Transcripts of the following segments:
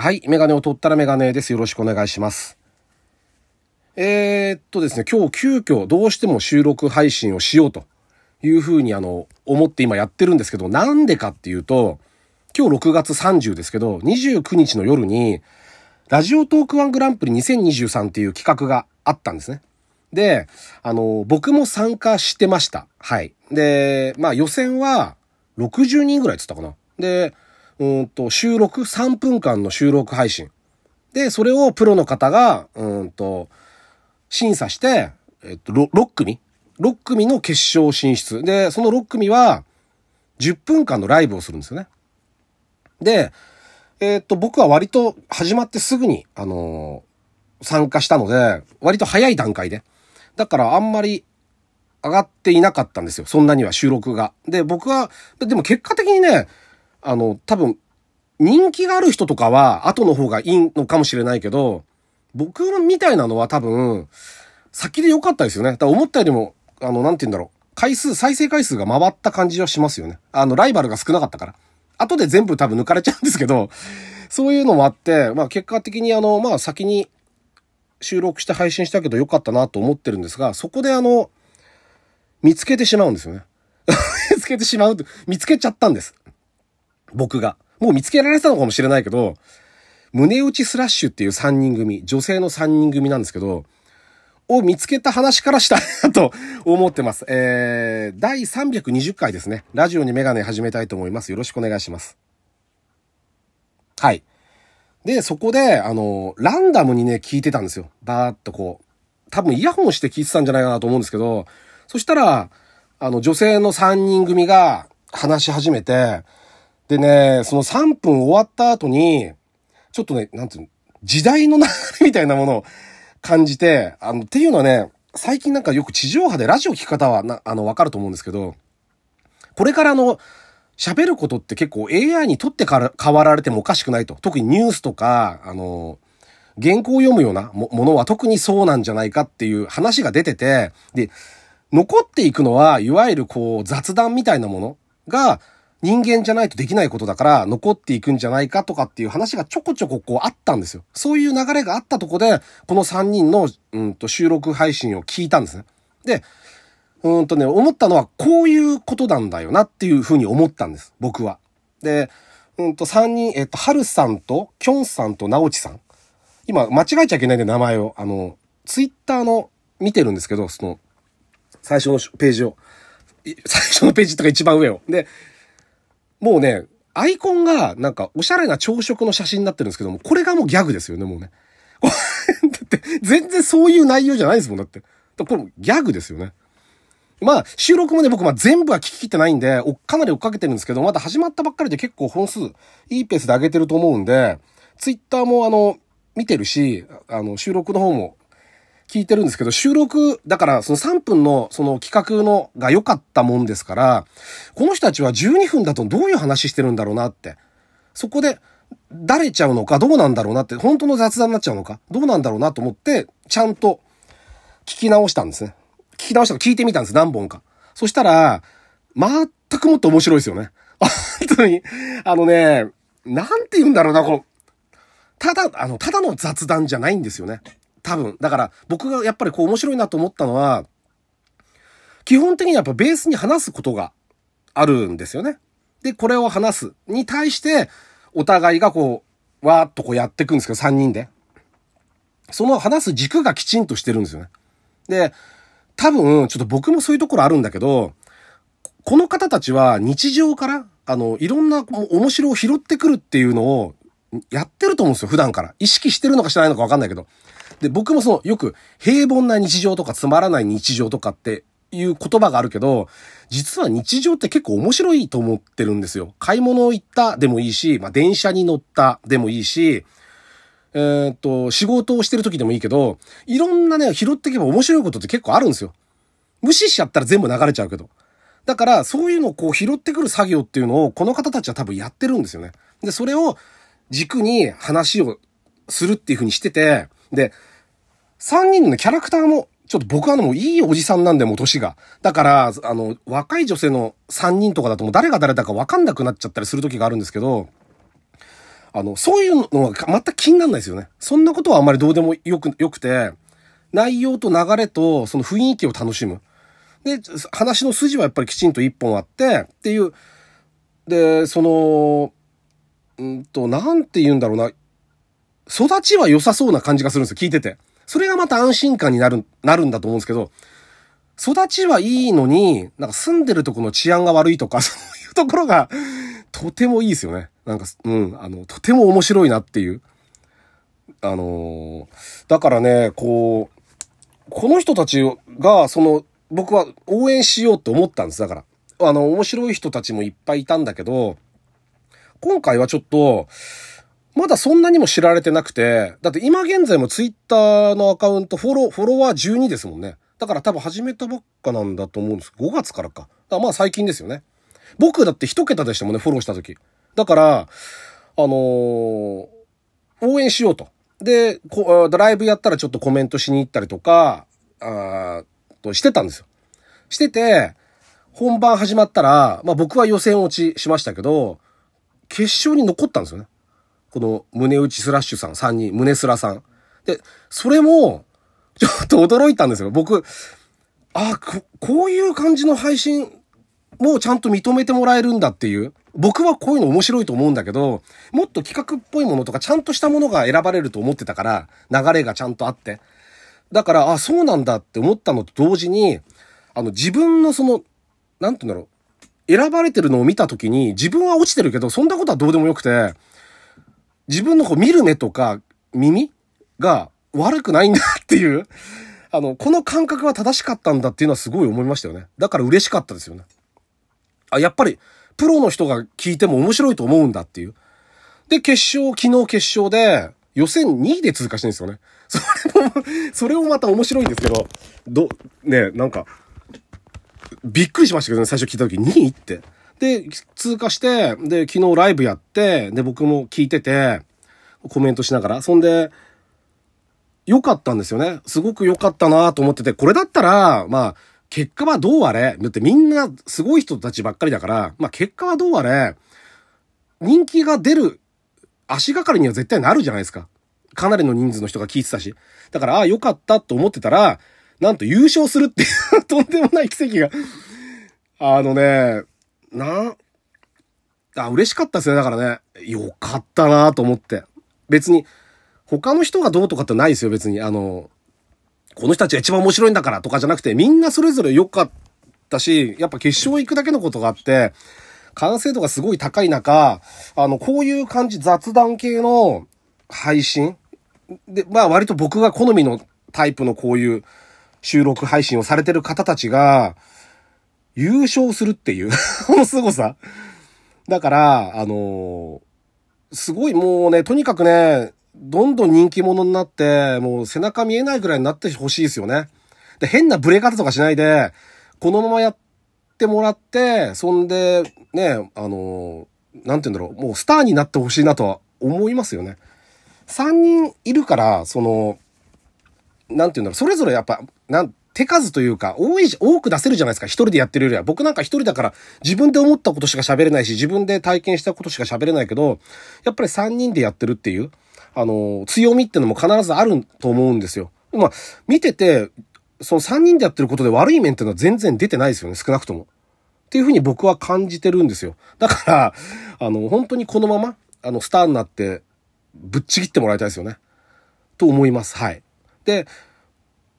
はい。メガネを取ったらメガネです。よろしくお願いします。えー、っとですね、今日急遽どうしても収録配信をしようというふうにあの、思って今やってるんですけど、なんでかっていうと、今日6月30ですけど、29日の夜に、ラジオトークワングランプリ2023っていう企画があったんですね。で、あの、僕も参加してました。はい。で、まあ予選は60人ぐらいっつったかな。で、うんと、収録、3分間の収録配信。で、それをプロの方が、うんと、審査して、えっと、6, 組 ?6 組の決勝進出。で、その6組は、10分間のライブをするんですよね。で、えっと、僕は割と始まってすぐに、あのー参加したので、割と早い段階で。だからあんまり上がっていなかったんですよ。そんなには収録が。で、僕は、でも結果的にね、あの、多分、人気がある人とかは後の方がいいのかもしれないけど、僕みたいなのは多分、先で良かったですよね。だから思ったよりも、あの、なんて言うんだろう。回数、再生回数が回った感じはしますよね。あの、ライバルが少なかったから。後で全部多分抜かれちゃうんですけど、そういうのもあって、まあ結果的にあの、まあ先に収録して配信したけど良かったなと思ってるんですが、そこであの、見つけてしまうんですよね。見つけてしまうと、見つけちゃったんです。僕が。もう見つけられてたのかもしれないけど、胸打ちスラッシュっていう3人組、女性の3人組なんですけど、を見つけた話からしたいなと 思ってます。えー、第320回ですね。ラジオにメガネ始めたいと思います。よろしくお願いします。はい。で、そこで、あの、ランダムにね、聞いてたんですよ。バーっとこう。多分イヤホンして聞いてたんじゃないかなと思うんですけど、そしたら、あの、女性の3人組が話し始めて、でね、その3分終わった後に、ちょっとね、なんていうの、時代の流れみたいなものを感じて、あの、っていうのはね、最近なんかよく地上波でラジオ聞き方はな、あの、わかると思うんですけど、これからの、喋ることって結構 AI にとってから変わられてもおかしくないと。特にニュースとか、あの、原稿を読むようなものは特にそうなんじゃないかっていう話が出てて、で、残っていくのは、いわゆるこう雑談みたいなものが人間じゃないとできないことだから残っていくんじゃないかとかっていう話がちょこちょここうあったんですよ。そういう流れがあったとこで、この3人の、うんと収録配信を聞いたんですね。で、うんとね、思ったのはこういうことなんだよなっていうふうに思ったんです。僕は。で、うんと3人、えっと、はるさんと、きょんさんとなおちさん。今、間違えちゃいけないんで名前を。あの、ツイッターの見てるんですけど、その、最初のページを。最初のページとか一番上を。で、もうね、アイコンがなんかおしゃれな朝食の写真になってるんですけども、これがもうギャグですよね、もうね。だって、全然そういう内容じゃないですもん、だって。これギャグですよね。まあ、収録もね、僕、まあ全部は聞き切ってないんで、かなり追っかけてるんですけど、まだ始まったばっかりで結構本数、いいペースで上げてると思うんで、ツイッターもあの、見てるし、あの、収録の方も聞いてるんですけど、収録、だからその3分のその企画のが良かったもんですから、この人たちは12分だとどういう話してるんだろうなって。そこで、だれちゃうのかどうなんだろうなって、本当の雑談になっちゃうのかどうなんだろうなと思って、ちゃんと聞き直したんですね。聞き直したの聞いてみたんです、何本か。そしたら、全くもっと面白いですよね。本当に。あのね、なんて言うんだろうな、この、ただ、あの、ただの雑談じゃないんですよね。多分。だから、僕がやっぱりこう面白いなと思ったのは、基本的にやっぱベースに話すことがあるんですよね。で、これを話すに対して、お互いがこう、わーっとこうやっていくんですけど、3人で。その話す軸がきちんとしてるんですよね。で、多分、ちょっと僕もそういうところあるんだけど、この方たちは日常から、あの、いろんな面白を拾ってくるっていうのをやってると思うんですよ、普段から。意識してるのかしてないのかわかんないけど。で、僕もその、よく平凡な日常とかつまらない日常とかっていう言葉があるけど、実は日常って結構面白いと思ってるんですよ。買い物行ったでもいいし、まあ、電車に乗ったでもいいし、えーっと、仕事をしてる時でもいいけど、いろんなね、拾っていけば面白いことって結構あるんですよ。無視しちゃったら全部流れちゃうけど。だから、そういうのをこう拾ってくる作業っていうのを、この方たちは多分やってるんですよね。で、それを軸に話をするっていう風にしてて、で、3人の、キャラクターも、ちょっと僕はもういいおじさんなんで、もう年が。だから、あの、若い女性の3人とかだともう誰が誰だか分かんなくなっちゃったりする時があるんですけど、あの、そういうのが全く気にならないですよね。そんなことはあんまりどうでもよく、よくて、内容と流れとその雰囲気を楽しむ。で、話の筋はやっぱりきちんと一本あって、っていう、で、その、うんと、なんて言うんだろうな。育ちは良さそうな感じがするんですよ、聞いてて。それがまた安心感になる、なるんだと思うんですけど、育ちはいいのに、なんか住んでるとこの治安が悪いとか、そういうところが、とてもいいですよね。なんか、うん、あの、とても面白いなっていう。あのー、だからね、こう、この人たちが、その、僕は応援しようって思ったんです。だから。あの、面白い人たちもいっぱいいたんだけど、今回はちょっと、まだそんなにも知られてなくて、だって今現在もツイッターのアカウントフォロー、フォロワー12ですもんね。だから多分始めたばっかなんだと思うんです。5月からか。だまあ最近ですよね。僕だって一桁でしたもんね、フォローした時。だから、あのー、応援しようと。で、こライブやったらちょっとコメントしに行ったりとか、あとしてたんですよ。してて、本番始まったら、まあ僕は予選落ちしましたけど、決勝に残ったんですよね。この胸打ちスラッシュさん3人、胸スラさん。で、それも、ちょっと驚いたんですよ。僕、あこ、こういう感じの配信もちゃんと認めてもらえるんだっていう。僕はこういうの面白いと思うんだけど、もっと企画っぽいものとかちゃんとしたものが選ばれると思ってたから、流れがちゃんとあって。だから、あ、そうなんだって思ったのと同時に、あの、自分のその、なんて言うんだろう。選ばれてるのを見たときに、自分は落ちてるけど、そんなことはどうでもよくて、自分のこう見る目とか耳が悪くないんだっていう、あの、この感覚は正しかったんだっていうのはすごい思いましたよね。だから嬉しかったですよね。あ、やっぱり、プロの人が聞いても面白いと思うんだっていう。で、決勝、昨日決勝で、予選2位で通過してるんですよね。それも、それもまた面白いんですけど、ど、ね、なんか、びっくりしましたけどね、最初聞いた時2位って。で、通過して、で、昨日ライブやって、で、僕も聞いてて、コメントしながら、そんで、良かったんですよね。すごく良かったなと思ってて、これだったら、まあ、結果はどうあれ、だってみんなすごい人たちばっかりだから、まあ結果はどうあれ、人気が出る足がかりには絶対なるじゃないですか。かなりの人数の人が聞いてたし。だから、ああ、良かったと思ってたら、なんと優勝するっていう とんでもない奇跡があのね、な、あ、嬉しかったですね。だからね、よかったなと思って。別に、他の人がどうとかってないですよ、別に。あの、この人たちが一番面白いんだからとかじゃなくて、みんなそれぞれ良かったし、やっぱ決勝行くだけのことがあって、完成度がすごい高い中、あの、こういう感じ、雑談系の配信？で、まあ割と僕が好みのタイプのこういう収録配信をされてる方たちが、優勝するっていうこの凄さ。だから、あのー、すごいもうね、とにかくね、どんどん人気者になって、もう背中見えないぐらいになってほしいですよね。で、変なブレ方とかしないで、このままやってもらって、そんで、ね、あのー、なんて言うんだろう、もうスターになってほしいなとは思いますよね。3人いるから、その、なんて言うんだろう、それぞれやっぱ、なん、手数というか、多い、多く出せるじゃないですか。一人でやってるよりは。僕なんか一人だから自分で思ったことしか喋れないし、自分で体験したことしか喋れないけど、やっぱり三人でやってるっていう、あの、強みってのも必ずあると思うんですよ。まあ、見てて、その三人でやってることで悪い面っていうのは全然出てないですよね。少なくとも。っていうふうに僕は感じてるんですよ。だから、あの、本当にこのまま、あの、スターになって、ぶっちぎってもらいたいですよね。と思います。はい。で、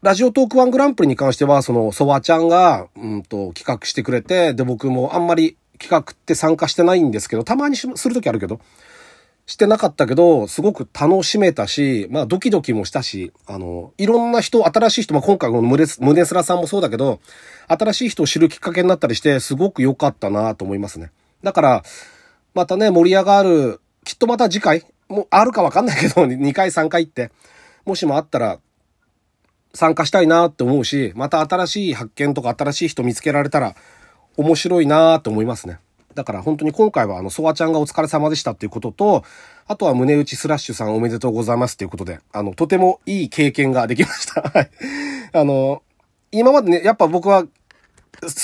ラジオトークワングランプリに関しては、その、ソワちゃんが、うんと、企画してくれて、で、僕もあんまり企画って参加してないんですけど、たまにするときあるけど、してなかったけど、すごく楽しめたし、まあドキドキもしたし、あの、いろんな人、新しい人、まあ今回の胸胸スラさんもそうだけど、新しい人を知るきっかけになったりして、すごく良かったなと思いますね。だから、またね、盛り上がる、きっとまた次回、もあるかわかんないけど、2回3回って、もしもあったら、参加したいなって思うし、また新しい発見とか新しい人見つけられたら面白いなって思いますね。だから本当に今回はあの、ソワちゃんがお疲れ様でしたっていうことと、あとは胸打ちスラッシュさんおめでとうございますっていうことで、あの、とてもいい経験ができました。はい。あの、今までね、やっぱ僕は好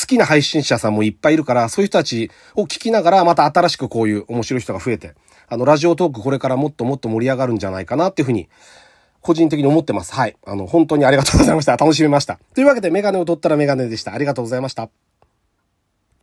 きな配信者さんもいっぱいいるから、そういう人たちを聞きながら、また新しくこういう面白い人が増えて、あの、ラジオトークこれからもっともっと盛り上がるんじゃないかなっていうふうに、個人的に思ってます。はい。あの、本当にありがとうございました。楽しみました。というわけで、メガネを取ったらメガネでした。ありがとうございました。